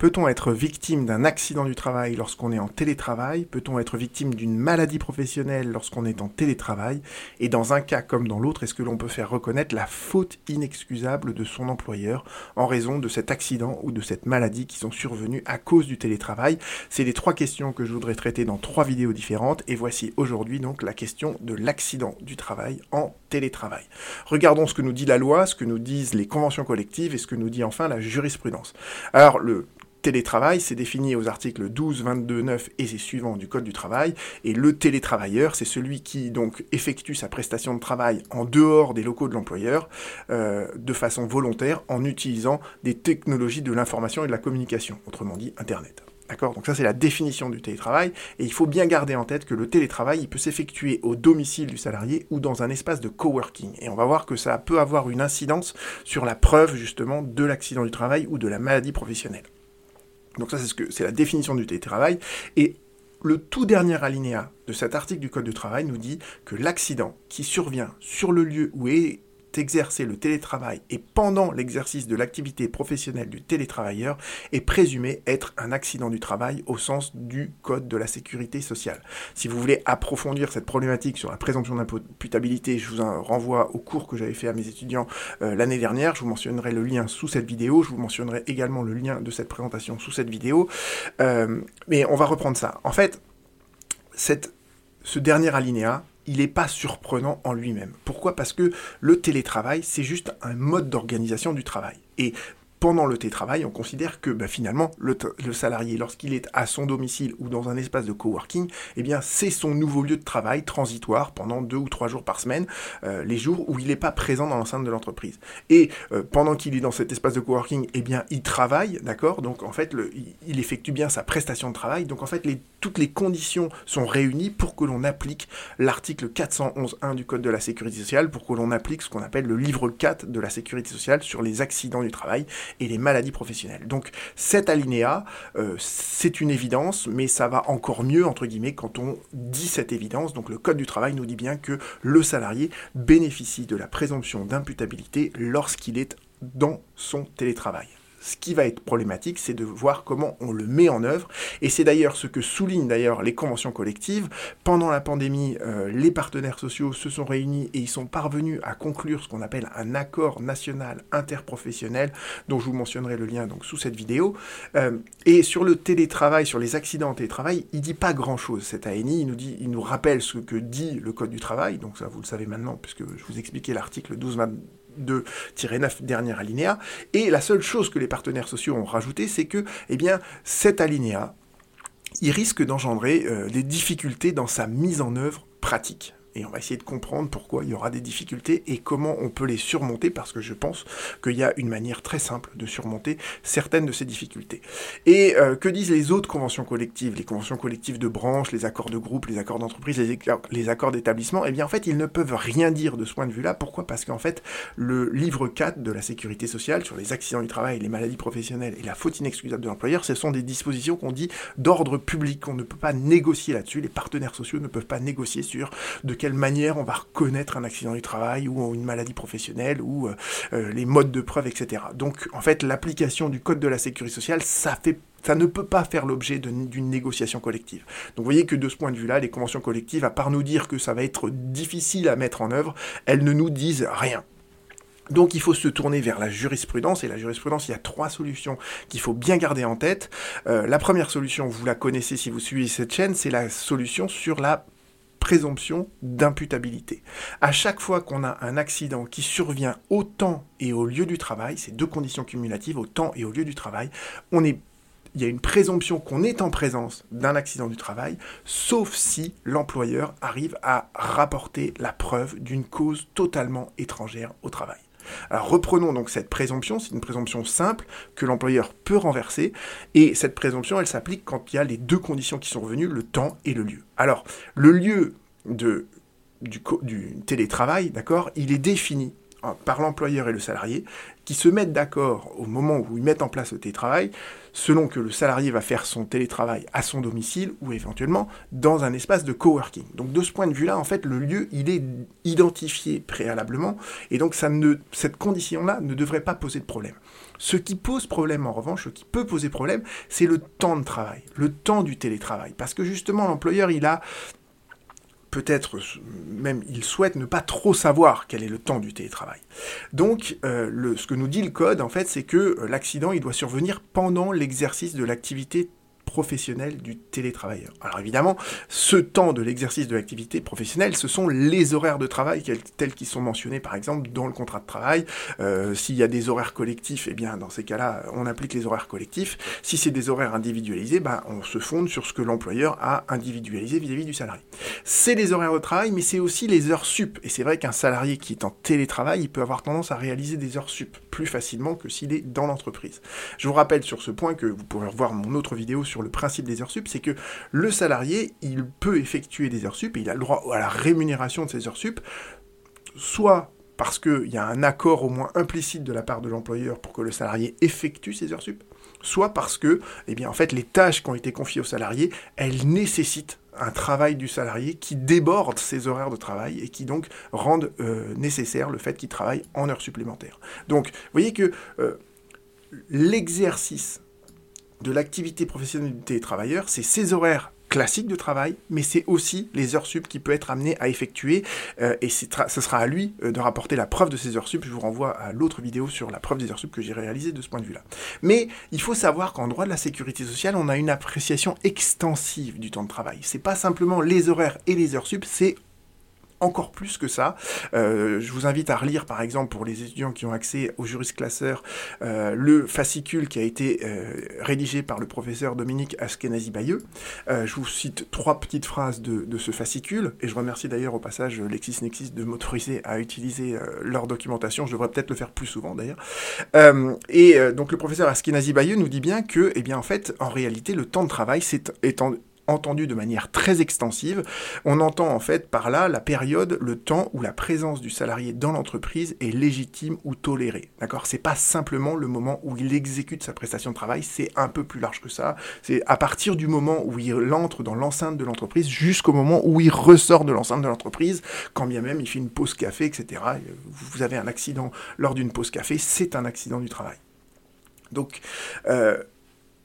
Peut-on être victime d'un accident du travail lorsqu'on est en télétravail? Peut-on être victime d'une maladie professionnelle lorsqu'on est en télétravail? Et dans un cas comme dans l'autre, est-ce que l'on peut faire reconnaître la faute inexcusable de son employeur en raison de cet accident ou de cette maladie qui sont survenus à cause du télétravail? C'est les trois questions que je voudrais traiter dans trois vidéos différentes et voici aujourd'hui donc la question de l'accident du travail en télétravail. Regardons ce que nous dit la loi, ce que nous disent les conventions collectives et ce que nous dit enfin la jurisprudence. Alors le télétravail, c'est défini aux articles 12, 22, 9 et ses suivants du Code du travail. Et le télétravailleur, c'est celui qui donc effectue sa prestation de travail en dehors des locaux de l'employeur, euh, de façon volontaire, en utilisant des technologies de l'information et de la communication, autrement dit Internet. D'accord? Donc ça, c'est la définition du télétravail. Et il faut bien garder en tête que le télétravail, il peut s'effectuer au domicile du salarié ou dans un espace de coworking. Et on va voir que ça peut avoir une incidence sur la preuve, justement, de l'accident du travail ou de la maladie professionnelle. Donc ça, c'est ce que c'est la définition du télétravail. Et le tout dernier alinéa de cet article du Code du travail nous dit que l'accident qui survient sur le lieu où est exercer le télétravail et pendant l'exercice de l'activité professionnelle du télétravailleur est présumé être un accident du travail au sens du Code de la sécurité sociale. Si vous voulez approfondir cette problématique sur la présomption d'imputabilité, je vous renvoie au cours que j'avais fait à mes étudiants euh, l'année dernière. Je vous mentionnerai le lien sous cette vidéo. Je vous mentionnerai également le lien de cette présentation sous cette vidéo. Euh, mais on va reprendre ça. En fait, cette, ce dernier alinéa, il n'est pas surprenant en lui-même. Pourquoi? Parce que le télétravail, c'est juste un mode d'organisation du travail. Et pendant le télétravail, on considère que bah, finalement, le, salarié, lorsqu'il est à son domicile ou dans un espace de coworking, eh bien, c'est son nouveau lieu de travail transitoire pendant deux ou trois jours par semaine, euh, les jours où il n'est pas présent dans l'enceinte de l'entreprise. Et euh, pendant qu'il est dans cet espace de coworking, eh bien, il travaille, d'accord? Donc, en fait, le, il effectue bien sa prestation de travail. Donc, en fait, les, toutes les conditions sont réunies pour que l'on applique l'article 411.1 du Code de la Sécurité sociale, pour que l'on applique ce qu'on appelle le livre 4 de la Sécurité sociale sur les accidents du travail et les maladies professionnelles. Donc cet alinéa, euh, c'est une évidence, mais ça va encore mieux, entre guillemets, quand on dit cette évidence. Donc le Code du travail nous dit bien que le salarié bénéficie de la présomption d'imputabilité lorsqu'il est dans son télétravail. Ce qui va être problématique, c'est de voir comment on le met en œuvre. Et c'est d'ailleurs ce que soulignent d'ailleurs les conventions collectives. Pendant la pandémie, euh, les partenaires sociaux se sont réunis et ils sont parvenus à conclure ce qu'on appelle un accord national interprofessionnel, dont je vous mentionnerai le lien donc sous cette vidéo. Euh, et sur le télétravail, sur les accidents en télétravail, il dit pas grand-chose. Cet ANI, il nous rappelle ce que dit le code du travail. Donc ça, vous le savez maintenant, puisque je vous expliquais l'article 12 2-9 dernier alinéa. Et la seule chose que les partenaires sociaux ont rajouté, c'est que eh cet alinéa, risque d'engendrer euh, des difficultés dans sa mise en œuvre pratique et on va essayer de comprendre pourquoi il y aura des difficultés et comment on peut les surmonter parce que je pense qu'il y a une manière très simple de surmonter certaines de ces difficultés. Et euh, que disent les autres conventions collectives, les conventions collectives de branche, les accords de groupe, les accords d'entreprise, les, les, accords d'établissement? Eh bien en fait ils ne peuvent rien dire de ce point de vue-là. Pourquoi? Parce qu'en fait le livre 4 de la sécurité sociale sur les accidents du travail, les maladies professionnelles et la faute inexcusable de l'employeur, ce sont des dispositions qu'on dit d'ordre public. On ne peut pas négocier là-dessus. Les partenaires sociaux ne peuvent pas négocier sur de quelle manière on va reconnaître un accident du travail ou une maladie professionnelle ou euh, euh, les modes de preuve, etc. Donc en fait l'application du code de la sécurité sociale, ça fait ça ne peut pas faire l'objet d'une négociation collective. Donc vous voyez que de ce point de vue-là, les conventions collectives, à part nous dire que ça va être difficile à mettre en œuvre, elles ne nous disent rien. Donc il faut se tourner vers la jurisprudence, et la jurisprudence, il y a trois solutions qu'il faut bien garder en tête. Euh, la première solution, vous la connaissez si vous suivez cette chaîne, c'est la solution sur la présomption d'imputabilité. À chaque fois qu'on a un accident qui survient au temps et au lieu du travail, ces deux conditions cumulatives, au temps et au lieu du travail, il y a une présomption qu'on est en présence d'un accident du travail, sauf si l'employeur arrive à rapporter la preuve d'une cause totalement étrangère au travail. Reprenons donc cette présomption, c'est une présomption simple que l'employeur peut renverser, et cette présomption, elle s'applique quand il y a les deux conditions qui sont revenues, le temps et le lieu. Alors, le lieu du, du télétravail, d'accord, il est défini par l'employeur et le salarié, qui se mettent d'accord au moment où ils mettent en place le télétravail, selon que le salarié va faire son télétravail à son domicile ou éventuellement dans un espace de coworking. Donc de ce point de vue-là, en fait, le lieu, il est identifié préalablement, et donc cette condition-là ne devrait pas poser de problème. Ce qui pose problème, en revanche, ce qui peut poser problème, c'est le temps de travail, le temps du télétravail. Parce que justement, l'employeur, il a peut-être même il souhaite ne pas trop savoir quel est le temps du télétravail. Donc euh, ce que nous dit le code en fait c'est que euh, l'accident il doit survenir pendant l'exercice de l'activité professionnel du télétravailleur. Alors évidemment, ce temps de l'exercice de l'activité professionnelle, ce sont les horaires de travail tels qu'ils sont mentionnés par exemple dans le contrat de travail. Euh, s'il y a des horaires collectifs, eh bien dans ces cas-là, on applique les horaires collectifs. Si c'est des horaires individualisés, ben, on se fonde sur ce que l'employeur a individualisé vis-à-vis du salarié. C'est les horaires de travail, mais c'est aussi les heures sup. Et c'est vrai qu'un salarié qui est en télétravail, il peut avoir tendance à réaliser des heures sup plus facilement que s'il est dans l'entreprise. Je vous rappelle sur ce point que vous pourrez revoir mon autre vidéo sur le principe des heures sup, c'est que le salarié, il peut effectuer des heures sup et il a le droit à la rémunération de ces heures sup, soit parce qu'il y a un accord au moins implicite de la part de l'employeur pour que le salarié effectue ses heures sup, soit parce que, eh en fait, les tâches qui ont été confiées au salarié, elles nécessitent un travail du salarié qui déborde ses horaires de travail et qui donc rendent euh, nécessaire le fait qu'il travaille en heures supplémentaires. Donc, vous voyez que euh, l'exercice de l'activité professionnelle du télétravailleur, c'est ses horaires classiques de travail, mais c'est aussi les heures sup qu'il peut être amené à effectuer, euh, et ce sera à lui euh, de rapporter la preuve de ces heures sup. Je vous renvoie à l'autre vidéo sur la preuve des heures sup que j'ai réalisée de ce point de vue-là. Mais il faut savoir qu'en droit de la sécurité sociale, on a une appréciation extensive du temps de travail. C'est pas simplement les horaires et les heures sup, c'est encore plus que ça. Euh, je vous invite à relire, par exemple, pour les étudiants qui ont accès au juriste classeur, euh, le fascicule qui a été euh, rédigé par le professeur Dominique Askenazi-Bayeux. je vous cite trois petites phrases de, de, ce fascicule, et je remercie d'ailleurs au passage LexisNexis de m'autoriser à utiliser leur documentation. Je devrais peut-être le faire plus souvent d'ailleurs. et donc le professeur Askenazi-Bayeux nous dit bien que, eh bien, en fait, en réalité, le temps de travail, c'est étant entendu de manière très extensive. On entend en fait par là la période, le temps où la présence du salarié dans l'entreprise est légitime ou tolérée. D'accord? C'est pas simplement le moment où il exécute sa prestation de travail, c'est un peu plus large que ça. C'est à partir du moment où il entre dans l'enceinte de l'entreprise jusqu'au moment où il ressort de l'enceinte de l'entreprise, quand bien même il fait une pause café, etc. Vous avez un accident lors d'une pause café, c'est un accident du travail. Donc, euh,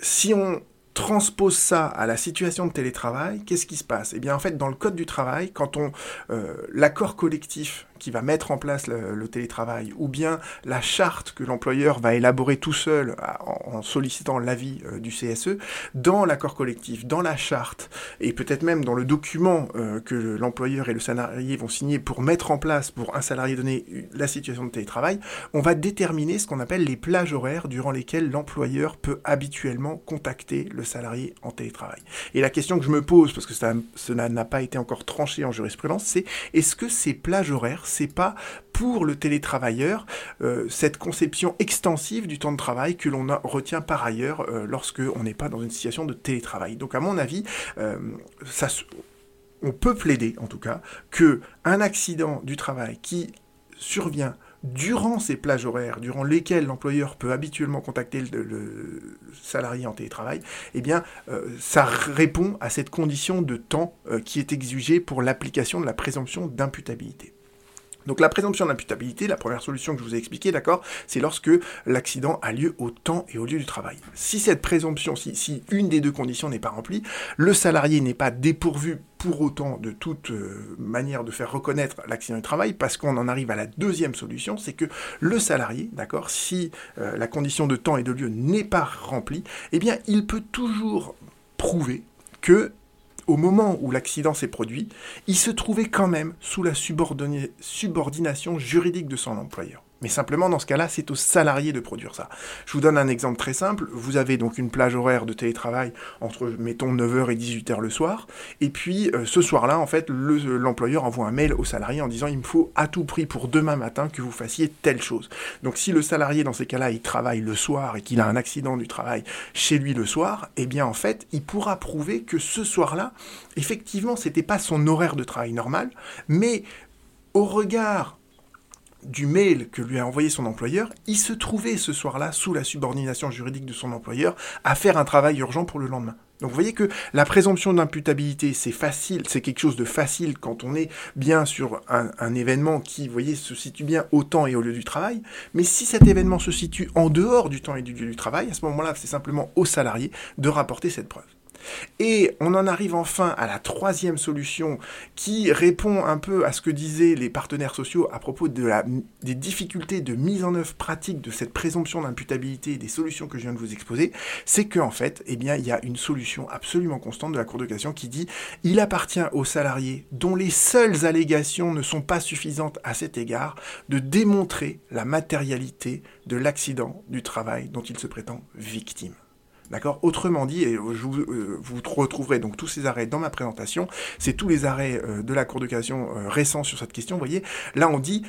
si on transpose ça à la situation de télétravail, qu'est-ce qui se passe? Eh bien, en fait, dans le code du travail, quand on euh, l'accord collectif qui va mettre en place le, télétravail, ou bien la charte que l'employeur va élaborer tout seul en, sollicitant l'avis euh, du CSE, dans l'accord collectif, dans la charte, et peut-être même dans le document euh, que l'employeur et le salarié vont signer pour mettre en place, pour un salarié donné, la situation de télétravail, on va déterminer ce qu'on appelle les plages horaires durant lesquelles l'employeur peut habituellement contacter le salarié en télétravail. Et la question que je me pose, parce que ça, cela n'a pas été encore tranché en jurisprudence, c'est est-ce que ces plages horaires c'est pas pour le télétravailleur euh, cette conception extensive du temps de travail que l'on retient par ailleurs euh, lorsque on n'est pas dans une situation de télétravail. Donc à mon avis, euh, on peut plaider en tout cas que un accident du travail qui survient durant ces plages horaires, durant lesquelles l'employeur peut habituellement contacter le, salarié en télétravail, eh bien, ça répond à cette condition de temps qui est exigée pour l'application de la présomption d'imputabilité. Donc la présomption d'imputabilité, la première solution que je vous ai expliquée, d'accord, c'est lorsque l'accident a lieu au temps et au lieu du travail. Si cette présomption, si, une des deux conditions n'est pas remplie, le salarié n'est pas dépourvu pour autant de toute euh, manière de faire reconnaître l'accident du travail, parce qu'on en arrive à la deuxième solution, c'est que le salarié, d'accord, si euh, la condition de temps et de lieu n'est pas remplie, eh bien il peut toujours prouver que au moment où l'accident s'est produit, il se trouvait quand même sous la subordination juridique de son employeur. Mais simplement, dans ce cas-là, c'est au salarié de produire ça. Je vous donne un exemple très simple. Vous avez donc une plage horaire de télétravail entre, mettons, 9h et 18h le soir. Et puis, euh, ce soir-là, en fait, l'employeur envoie un mail au salarié en disant, il me faut à tout prix pour demain matin que vous fassiez telle chose. Donc, si le salarié, dans ces cas-là, il travaille le soir et qu'il a un accident du travail chez lui le soir, eh bien, en fait, il pourra prouver que ce soir-là, effectivement, c'était pas son horaire de travail normal, mais au regard du mail que lui a envoyé son employeur, il se trouvait ce soir-là, sous la subordination juridique de son employeur, à faire un travail urgent pour le lendemain. Donc vous voyez que la présomption d'imputabilité, c'est facile, c'est quelque chose de facile quand on est bien sur un, événement qui, vous voyez, se situe bien au temps et au lieu du travail. Mais si cet événement se situe en dehors du temps et du lieu du travail, à ce moment-là, c'est simplement au salarié de rapporter cette preuve. Et on en arrive enfin à la troisième solution qui répond un peu à ce que disaient les partenaires sociaux à propos des difficultés de mise en œuvre pratique de cette présomption d'imputabilité et des solutions que je viens de vous exposer, c'est qu'en fait, eh il y a une solution absolument constante de la Cour de cassation qui dit il appartient aux salariés dont les seules allégations ne sont pas suffisantes à cet égard de démontrer la matérialité de l'accident du travail dont il se prétend victime. D'accord? Autrement dit, et vous, euh, retrouverez donc tous ces arrêts dans ma présentation, c'est tous les arrêts euh, de la Cour de cassation euh, récents sur cette question. Voyez, là on dit,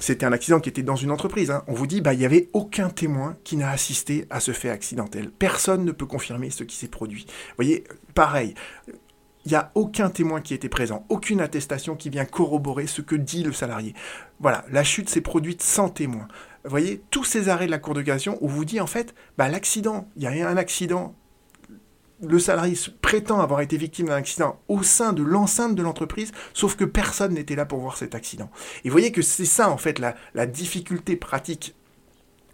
c'était un accident qui était dans une entreprise. Hein. On vous dit, bah, il n'y avait aucun témoin qui n'a assisté à ce fait accidentel. Personne ne peut confirmer ce qui s'est produit. Vous voyez, pareil. Il n'y a aucun témoin qui était présent, aucune attestation qui vient corroborer ce que dit le salarié. Voilà, la chute s'est produite sans témoin vous voyez, tous ces arrêts de la Cour de cassation où vous dit en fait, bah, l'accident, il y a un accident, le salarié prétend avoir été victime d'un accident au sein de l'enceinte de l'entreprise, sauf que personne n'était là pour voir cet accident. Et vous voyez que c'est ça en fait la, difficulté pratique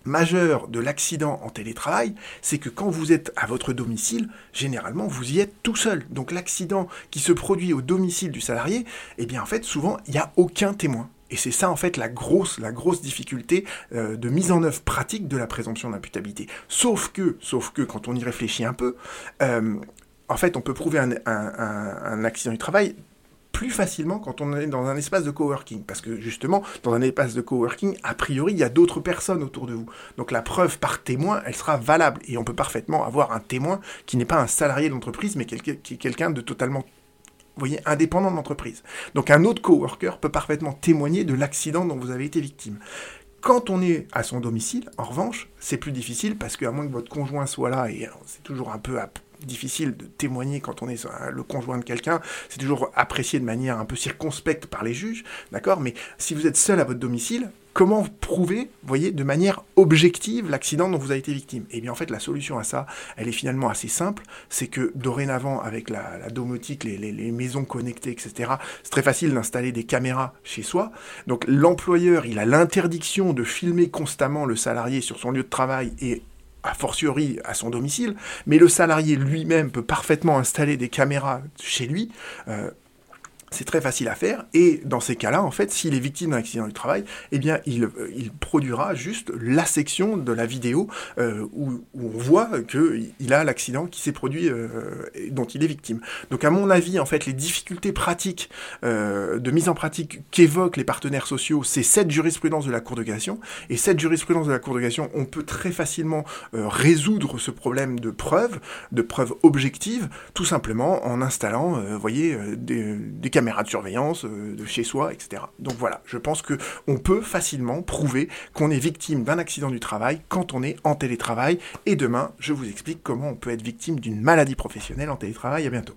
majeure de l'accident en télétravail, c'est que quand vous êtes à votre domicile, généralement vous y êtes tout seul. Donc l'accident qui se produit au domicile du salarié, eh bien en fait souvent il n'y a aucun témoin. Et c'est ça en fait la grosse, la grosse difficulté euh, de mise en œuvre pratique de la présomption d'imputabilité. Sauf que, sauf que quand on y réfléchit un peu, euh, en fait on peut prouver un, accident du travail plus facilement quand on est dans un espace de coworking. Parce que justement, dans un espace de coworking, a priori, il y a d'autres personnes autour de vous. Donc la preuve par témoin, elle sera valable. Et on peut parfaitement avoir un témoin qui n'est pas un salarié de l'entreprise, mais qui est quelqu'un de totalement vous voyez, indépendant de l'entreprise. Donc un autre coworker peut parfaitement témoigner de l'accident dont vous avez été victime. Quand on est à son domicile, en revanche, c'est plus difficile parce qu'à moins que votre conjoint soit là, et c'est toujours un peu difficile de témoigner quand on est le conjoint de quelqu'un, c'est toujours apprécié de manière un peu circonspecte par les juges, d'accord? Mais si vous êtes seul à votre domicile, comment prouver, voyez, de manière objective l'accident dont vous avez été victime? Eh bien, en fait, la solution à ça, elle est finalement assez simple. C'est que dorénavant, avec la, domotique, les, les, maisons connectées, etc., c'est très facile d'installer des caméras chez soi. Donc, l'employeur, il a l'interdiction de filmer constamment le salarié sur son lieu de travail et a fortiori à son domicile, mais le salarié lui-même peut parfaitement installer des caméras chez lui. Euh, c'est très facile à faire, et dans ces cas-là, en fait, s'il est victime d'un accident du travail, eh bien, il, euh, produira juste la section de la vidéo euh, où, on voit qu'il a l'accident qui s'est produit, euh, dont il est victime. Donc, à mon avis, en fait, les difficultés pratiques de mise en pratique qu'évoquent les partenaires sociaux, c'est cette jurisprudence de la Cour de cassation, et cette jurisprudence de la Cour de cassation, on peut très facilement résoudre ce problème de preuve, de preuve objective, tout simplement en installant, voyez, des, des caméras de surveillance euh, de chez soi, etc. Donc voilà, je pense que on peut facilement prouver qu'on est victime d'un accident du travail quand on est en télétravail. Et demain, je vous explique comment on peut être victime d'une maladie professionnelle en télétravail. À bientôt.